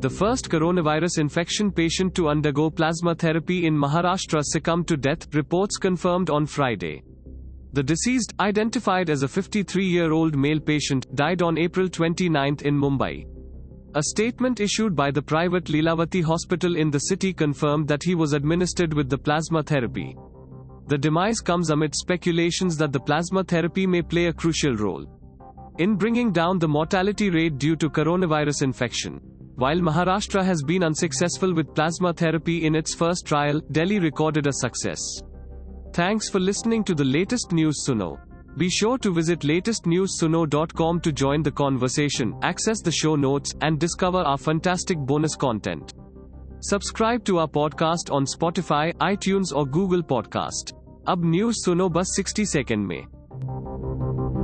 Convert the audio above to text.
The first coronavirus infection patient to undergo plasma therapy in Maharashtra succumbed to death, reports confirmed on Friday. The deceased, identified as a 53 year old male patient, died on April 29 in Mumbai. A statement issued by the private Lilavati hospital in the city confirmed that he was administered with the plasma therapy. The demise comes amid speculations that the plasma therapy may play a crucial role in bringing down the mortality rate due to coronavirus infection. While Maharashtra has been unsuccessful with plasma therapy in its first trial, Delhi recorded a success. Thanks for listening to the latest news Suno. Be sure to visit latestnewsuno.com to join the conversation, access the show notes, and discover our fantastic bonus content. Subscribe to our podcast on Spotify, iTunes or Google Podcast. अब news सुनो बस 60 second में